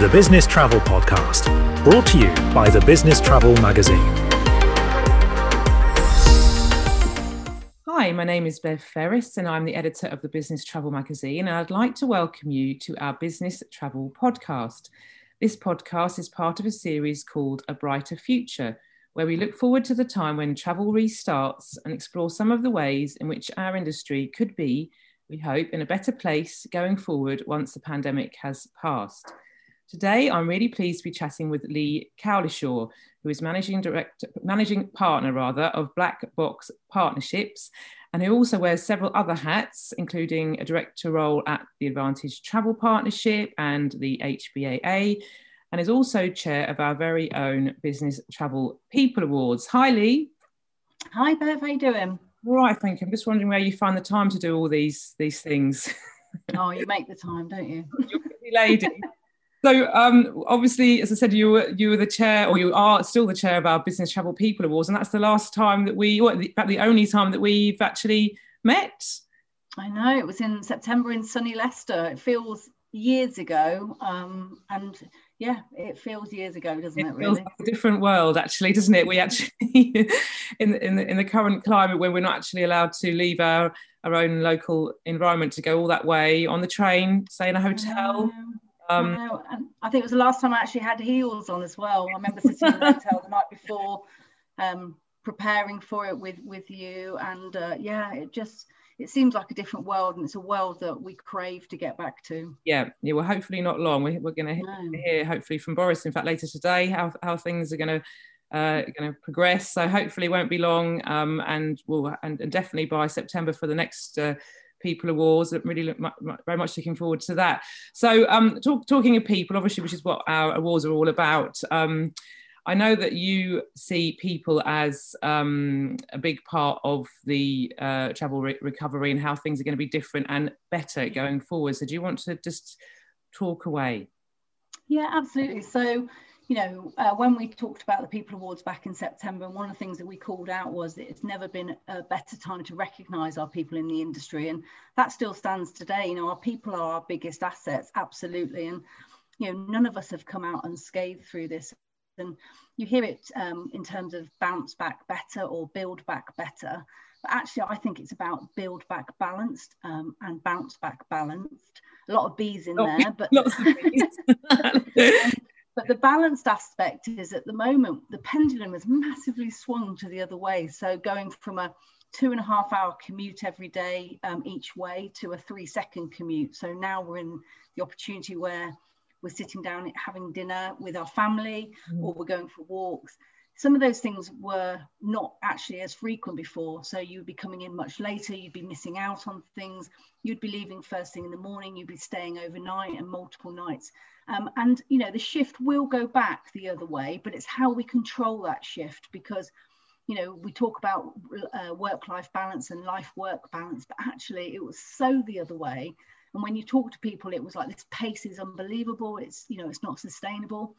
the Business Travel Podcast, brought to you by the Business Travel Magazine. Hi, my name is Bev Ferris, and I'm the editor of the Business Travel Magazine. And I'd like to welcome you to our Business Travel Podcast. This podcast is part of a series called A Brighter Future, where we look forward to the time when travel restarts and explore some of the ways in which our industry could be, we hope, in a better place going forward once the pandemic has passed. Today, I'm really pleased to be chatting with Leigh Cowlishaw, who is managing director, managing partner rather of Black Box Partnerships, and who also wears several other hats, including a director role at the Advantage Travel Partnership and the HBAA, and is also chair of our very own Business Travel People Awards. Hi, Leigh. Hi, Bev. How you doing? All right, thank you. I'm just wondering where you find the time to do all these these things. oh, you make the time, don't you? You're a busy lady. So um, obviously, as I said, you were you were the chair, or you are still the chair of our Business Travel People Awards, and that's the last time that we, well, in fact, the only time that we've actually met. I know it was in September in sunny Leicester. It feels years ago, um, and yeah, it feels years ago, doesn't it? it feels like a different world, actually, doesn't it? We actually, in in the, in the current climate, where we're not actually allowed to leave our our own local environment to go all that way on the train, stay in a hotel. Um, no, I think it was the last time I actually had heels on as well. I remember sitting in the hotel the night before, um, preparing for it with with you, and uh, yeah, it just it seems like a different world, and it's a world that we crave to get back to. Yeah, yeah. Well, hopefully not long. We, we're going to no. hear hopefully from Boris. In fact, later today, how how things are going to uh, going to progress. So hopefully, won't be long, um, and will and, and, definitely by September for the next uh, People Awards. I'm really look, very much looking forward to that. So, um, talk, talking of people, obviously, which is what our awards are all about. Um, I know that you see people as um, a big part of the uh, travel re- recovery and how things are going to be different and better going forward. So, do you want to just talk away? Yeah, absolutely. So, you know, uh, when we talked about the People Awards back in September, one of the things that we called out was that it's never been a better time to recognise our people in the industry, and that still stands today. You know, our people are our biggest assets, absolutely, and you know, none of us have come out unscathed through this. And you hear it um, in terms of bounce back better or build back better, but actually, I think it's about build back balanced um, and bounce back balanced. A lot of bees in oh, there, but But the balanced aspect is at the moment, the pendulum has massively swung to the other way. So going from a two and a half hour commute every day um, each way to a three second commute. So now we're in the opportunity where we're sitting down having dinner with our family mm. or we're going for walks some of those things were not actually as frequent before. So you'd be coming in much later, you'd be missing out on things, you'd be leaving first thing in the morning, you'd be staying overnight and multiple nights. Um, and you know the shift will go back the other way, but it's how we control that shift because you know we talk about uh, work-life balance and life-work balance, but actually it was so the other way. And when you talk to people, it was like this pace is unbelievable. It's you know it's not sustainable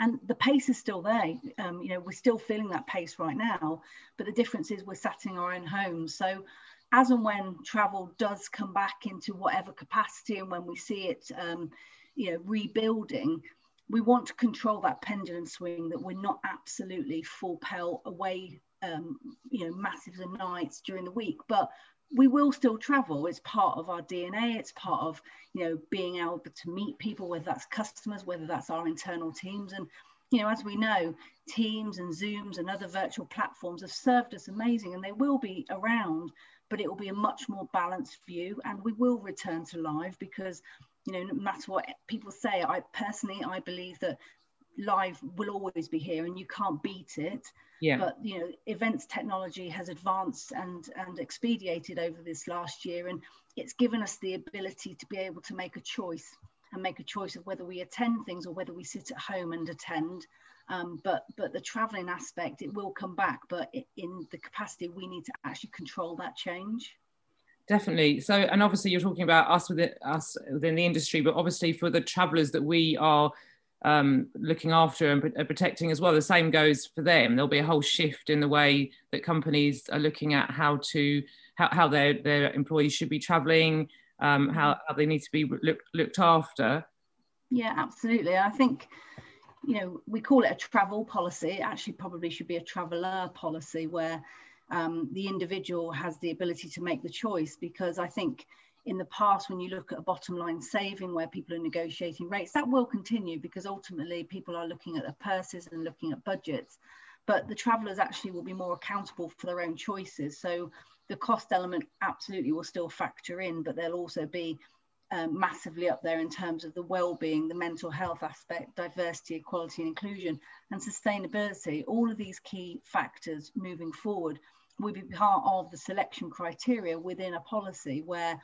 and the pace is still there. Um, you know, we're still feeling that pace right now, but the difference is we're sat in our own homes. So, as and when travel does come back into whatever capacity, and when we see it, um, you know, rebuilding, we want to control that pendulum swing that we're not absolutely full pell away, um, you know, massive nights during the week, but we will still travel. It's part of our dna it's part of you know being able to meet people whether that's customers whether that's our internal teams. And you know as we know teams and zooms and other virtual platforms have served us amazing and they will be around but it will be a much more balanced view and we will return to live because you know no matter what people say i personally i believe that live will always be here and you can't beat it. Yeah. but you know events technology has advanced and and expedited over this last year and it's given us the ability to be able to make a choice and make a choice of whether we attend things or whether we sit at home and attend. Um, but but the traveling aspect it will come back but in the capacity we need to actually control that change definitely so and obviously you're talking about us within us within the industry but obviously for the travelers that we are um, looking after and protecting as well. The same goes for them. There'll be a whole shift in the way that companies are looking at how to how, how their their employees should be travelling, um, how, how, they need to be look, looked after. Yeah, absolutely. I think you know we call it a travel policy. It actually probably should be a traveller policy where um, the individual has the ability to make the choice because I think in the past when you look at a bottom line saving where people are negotiating rates that will continue because ultimately people are looking at their purses and looking at budgets. But the travelers actually will be more accountable for their own choices. So the cost element absolutely will still factor in but they'll also be um, massively up there in terms of the well-being the mental health aspect diversity equality and inclusion and sustainability. All of these key factors moving forward will be part of the selection criteria within a policy where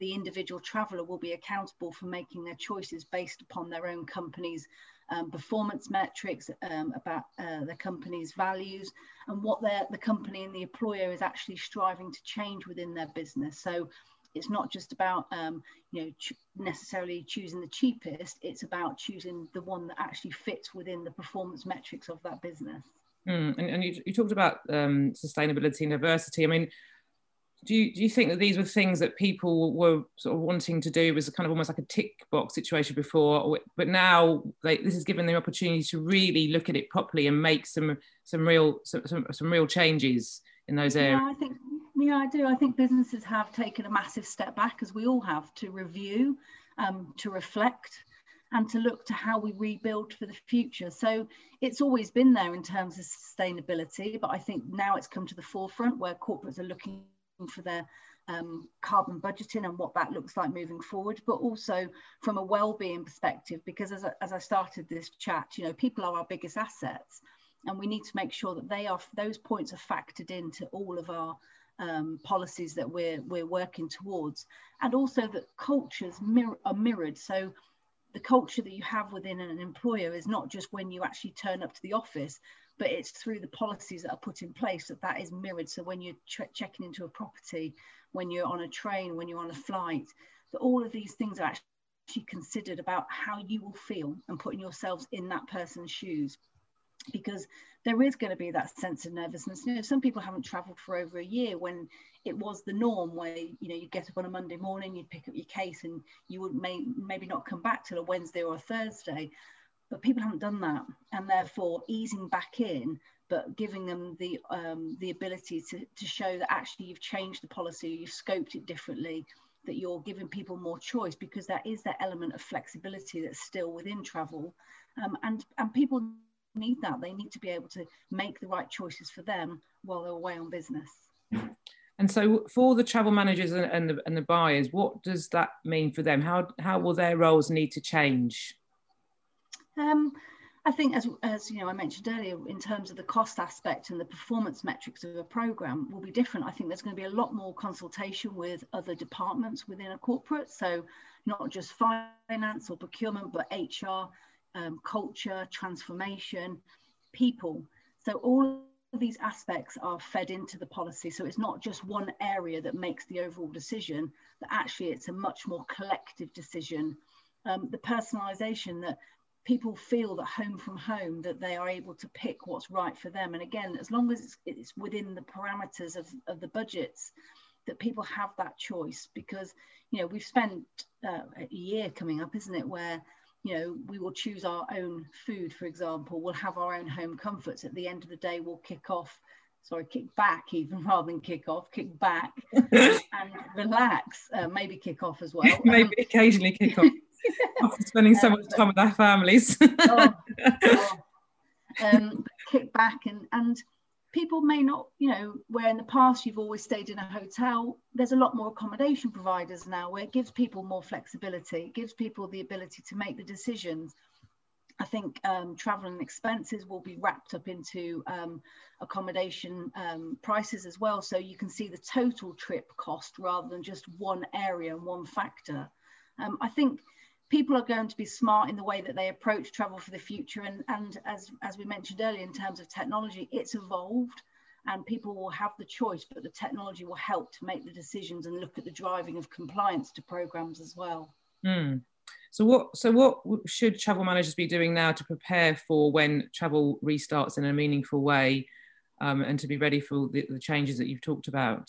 the individual traveller will be accountable for making their choices based upon their own company's um, performance metrics, um, about uh, the company's values, and what the company and the employer is actually striving to change within their business. So it's not just about um, you know ch- necessarily choosing the cheapest; it's about choosing the one that actually fits within the performance metrics of that business. Mm, and, and you, you, talked about um, sustainability and diversity. I mean, do you, do you think that these were things that people were sort of wanting to do? Was kind of almost like a tick box situation before but now they, this has given them opportunity to really look at it properly and make some some real some, some, some real changes in those areas. Yeah, I think yeah I do. I think businesses have taken a massive step back as we all have to review um, to reflect and to look to how we rebuild for the future so it's always been there in terms of sustainability but I think now it's come to the forefront where corporates are looking for their um, carbon budgeting and what that looks like moving forward, but also from a well-being perspective, because as I, as I started this chat, you know, people are our biggest assets, and we need to make sure that they are those points are factored into all of our um, policies that we're we're working towards, and also that cultures mirror, are mirrored. So the culture that you have within an employer is not just when you actually turn up to the office, but it's through the policies that are put in place that that is mirrored. So when you're ch- checking into a property, when you're on a train, when you're on a flight, that all of these things are actually considered about how you will feel and putting yourselves in that person's shoes. Because there is going to be that sense of nervousness. You know, some people haven't travelled for over a year when it was the norm where you know you get up on a Monday morning, you'd pick up your case, and you would may, maybe not come back till a Wednesday or a Thursday but people haven't done that and therefore easing back in but giving them the um, the ability to, to show that actually you've changed the policy you've scoped it differently that you're giving people more choice because there is that element of flexibility that's still within travel um, and and people need that they need to be able to make the right choices for them while they're away on business and so for the travel managers and, and, the, and the buyers what does that mean for them how how will their roles need to change um, I think, as, as you know, I mentioned earlier, in terms of the cost aspect and the performance metrics of a program will be different. I think there's going to be a lot more consultation with other departments within a corporate. So not just finance or procurement, but HR, um, culture, transformation, people. So all of these aspects are fed into the policy. So it's not just one area that makes the overall decision, that actually it's a much more collective decision. Um, the personalization that people feel that home from home that they are able to pick what's right for them and again as long as it's, it's within the parameters of, of the budgets that people have that choice because you know we've spent uh, a year coming up isn't it where you know we will choose our own food for example we'll have our own home comforts at the end of the day we'll kick off sorry kick back even rather than kick off kick back and relax uh, maybe kick off as well maybe um, occasionally kick off after spending so much time with our families. oh, oh. Um, kick back and and people may not, you know, where in the past you've always stayed in a hotel, there's a lot more accommodation providers now where it gives people more flexibility, it gives people the ability to make the decisions. I think um, travel and expenses will be wrapped up into um, accommodation um, prices as well. So you can see the total trip cost rather than just one area and one factor. Um, I think people are going to be smart in the way that they approach travel for the future. And, and as, as we mentioned earlier, in terms of technology, it's evolved and people will have the choice, but the technology will help to make the decisions and look at the driving of compliance to programs as well. Mm. So what so what should travel managers be doing now to prepare for when travel restarts in a meaningful way um, and to be ready for the, the changes that you've talked about?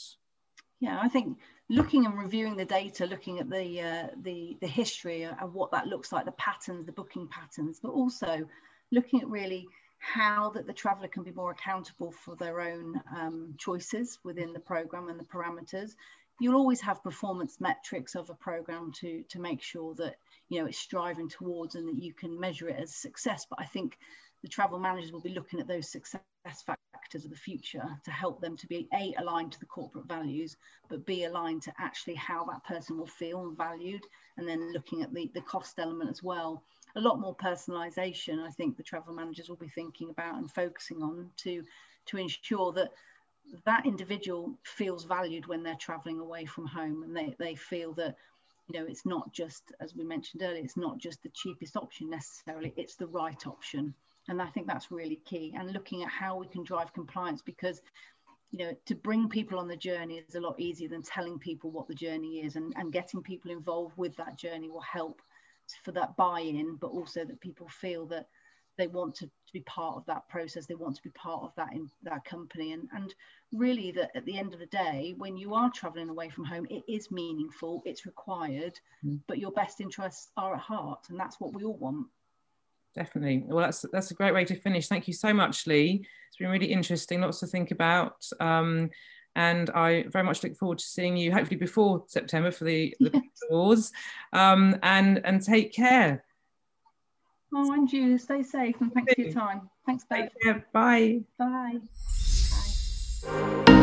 Yeah, I think looking and reviewing the data, looking at the uh, the the history of what that looks like, the patterns, the booking patterns, but also looking at really how that the traveller can be more accountable for their own um, choices within the program and the parameters. You'll always have performance metrics of a program to to make sure that you know it's striving towards and that you can measure it as success. But I think the travel managers will be looking at those success factors of the future to help them to be a aligned to the corporate values but b aligned to actually how that person will feel and valued and then looking at the, the cost element as well. A lot more personalization i think the travel managers will be thinking about and focusing on to to ensure that that individual feels valued when they're traveling away from home and they, they feel that you know it's not just as we mentioned earlier it's not just the cheapest option necessarily it's the right option and i think that's really key and looking at how we can drive compliance because you know to bring people on the journey is a lot easier than telling people what the journey is and, and getting people involved with that journey will help for that buy-in but also that people feel that they want to, to be part of that process they want to be part of that in that company and and really that at the end of the day when you are traveling away from home it is meaningful it's required mm. but your best interests are at heart and that's what we all want definitely. Well, that's that's a great way to finish. Thank you so much, Leigh. It's been really interesting, lots to think about. Um, and I very much look forward to seeing you, hopefully before September for the, the yes. awards. Um, and and take care. Oh, and you stay safe and thanks for your time. Thanks, Beth. Bye. Bye. Bye.